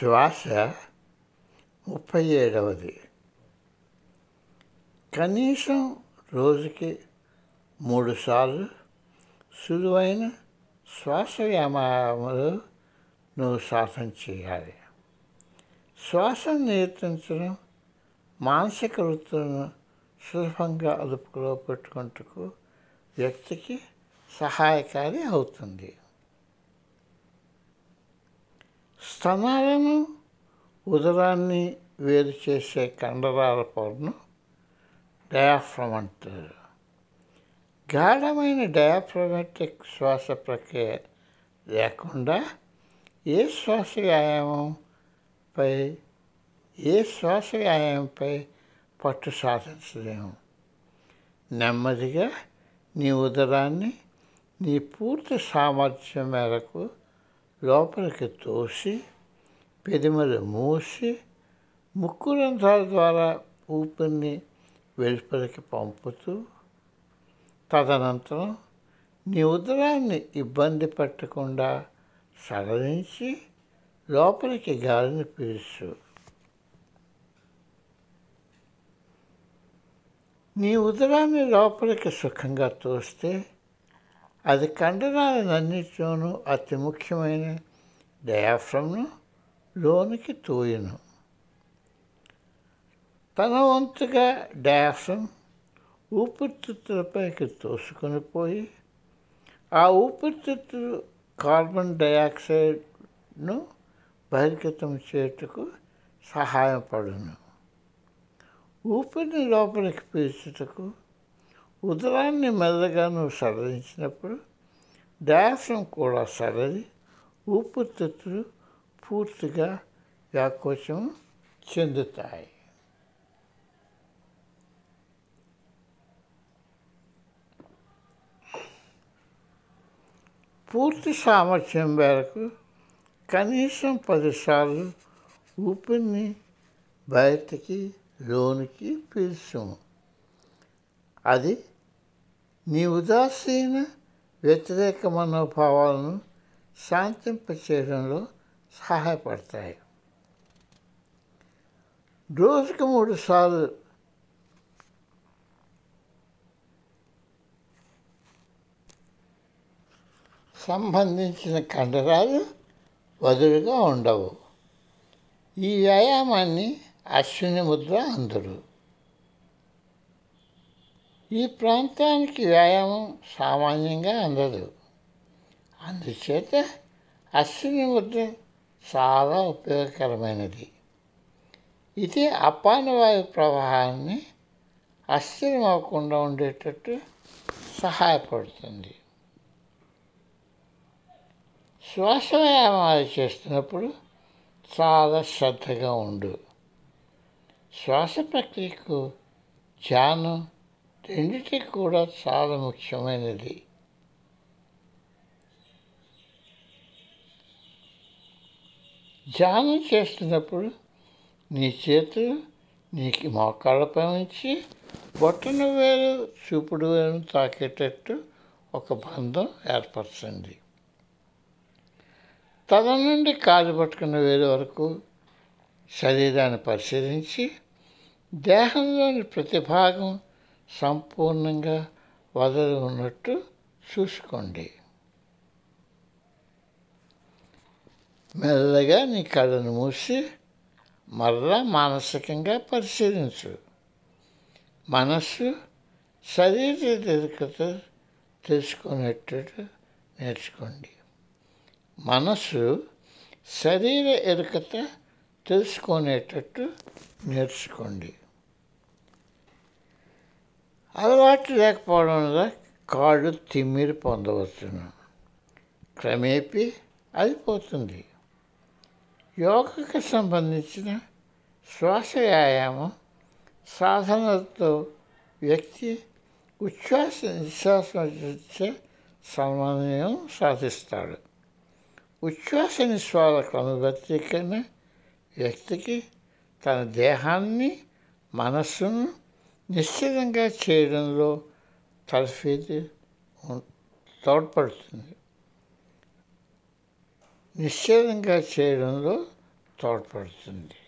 శ్వాస ముప్పై ఏడవది. కనీసం రోజుకి మూడుసార్లు సులువైన శ్వాస వ్యాయామాలు నువ్వు సాధన చేయాలి. శ్వాసను నియంత్రించడం మానసిక వృత్తులను సులభంగా అదుపులో పెట్టుకుంటకు వ్యక్తికి సహాయకారి అవుతుంది. స్తనాలను ఉదరాన్ని వేరు చేసే కండరాల పొరను డయాఫ్రమ్ అంటారు. గాఢమైన డయాఫ్రమెటిక్ శ్వాస ప్రక్రియ లేకుండా ఏ శ్వాస వ్యాయామంపై ఏ శ్వాస వ్యాయామంపై పట్టు సాధించలేము. నెమ్మదిగా నీ ఉదరాన్ని నీ పూర్తి సామర్థ్యం మేరకు లోపలికి తోసి పెదిమలు మూసి ముక్కు రంధ్రాల ద్వారా ఊపిరిని వెలుపలికి పంపుతూ తదనంతరం నీ ఉదరాన్ని ఇబ్బంది పెట్టకుండా సడలించి లోపలికి గాలిని పీల్చు. నీ ఉదరాన్ని లోపలికి సుఖంగా తోస్తే అది కండరాలన్నిటిలోనూ అతి ముఖ్యమైన డయాఫ్రమ్ను లోనికి తోయును. తన వంతుగా డయాఫ్రమ్ ఊపిరితిత్తులపైకి తోసుకొని పోయి ఆ ఊపిరితిత్తులు కార్బన్ డయాక్సైడ్ను బహిర్గతం చేయుటకు సహాయపడును. ఊపిరిని లోపలికి పీల్చుటకు ఉదరాన్ని మెల్లగా నువ్వు సడలించినప్పుడు డయాఫ్రమ్ కూడా సడలి ఊపిరితిత్తులు పూర్తిగా వ్యాకోచం చెందుతాయి. పూర్తి సామర్థ్యం మేరకు కనీసం పదిసార్లు ఊపిరిని బయటికి లోనికి పీల్చుము. అది నీ ఉదాసీన వ్యతిరేక మనోభావాలను శాంతింపచేయడంలో సహాయపడతాయి. రోజుకు మూడు సార్లు సంబంధించిన కండరాలు వదులుగా ఉండవు. ఈ వ్యాయామాన్ని అశ్విని ముద్ర అందరు. ఈ ప్రాంతానికి వ్యాయామం సామాన్యంగా అందదు. అందుచేత అశ్విని ముద్ర చాలా ఉపయోగకరమైనది. ఇది అపానవాయు ప్రవాహాన్ని అస్థిరమవకుండా అవ్వకుండా ఉండేటట్టు సహాయపడుతుంది. శ్వాస వ్యాయామాలు చేస్తున్నప్పుడు చాలా శ్రద్ధగా ఉండు. శ్వాస ప్రక్రియకు ధ్యానం రెండిటి కూడా చాలా ముఖ్యమైనది. ధ్యానం చేస్తున్నప్పుడు నీ చేతులు నీకు మోకాళ్ళపై ఉంచి బొట్టన వేలు చూపుడు వేలు తాకేటట్టు ఒక బంధం ఏర్పరచండి. తల నుండి కాలు పట్టుకున్న వేలు వరకు శరీరాన్ని పరిశీలించి దేహంలోని ప్రతి భాగం సంపూర్ణంగా వదలి ఉన్నట్టు చూసుకోండి. మెల్లగా నీ కళ్ళను మూసి మరలా మానసికంగా పరిశీలించు. మనస్సు శరీర ఎదుకత తెలుసుకునేటట్టు నేర్చుకోండి. మనస్సు శరీర ఎరుకత తెలుసుకునేటట్టు నేర్చుకోండి. అలవాటు లేకపోవడం వల్ల కాళ్ళు తిమ్మిరి పొందవచ్చును క్రమేపీ అయిపోతుంది యోగకు సంబంధించిన శ్వాస వ్యాయామం సాధనలతో వ్యక్తి ఉచ్ఛ్వాస నిశ్వాసం చేసే సమన్వయం సాధిస్తాడు ఉచ్ఛ్వాస నిశ్వాస క్రమబద్ధీకరణ వ్యక్తికి తన దేహాన్ని మనస్సును నిశ్చితంగా చేయడంలో తలఫీది తోడ్పడుతుంది. నిశ్చితంగా చేయడంలో తోడ్పడుతుంది.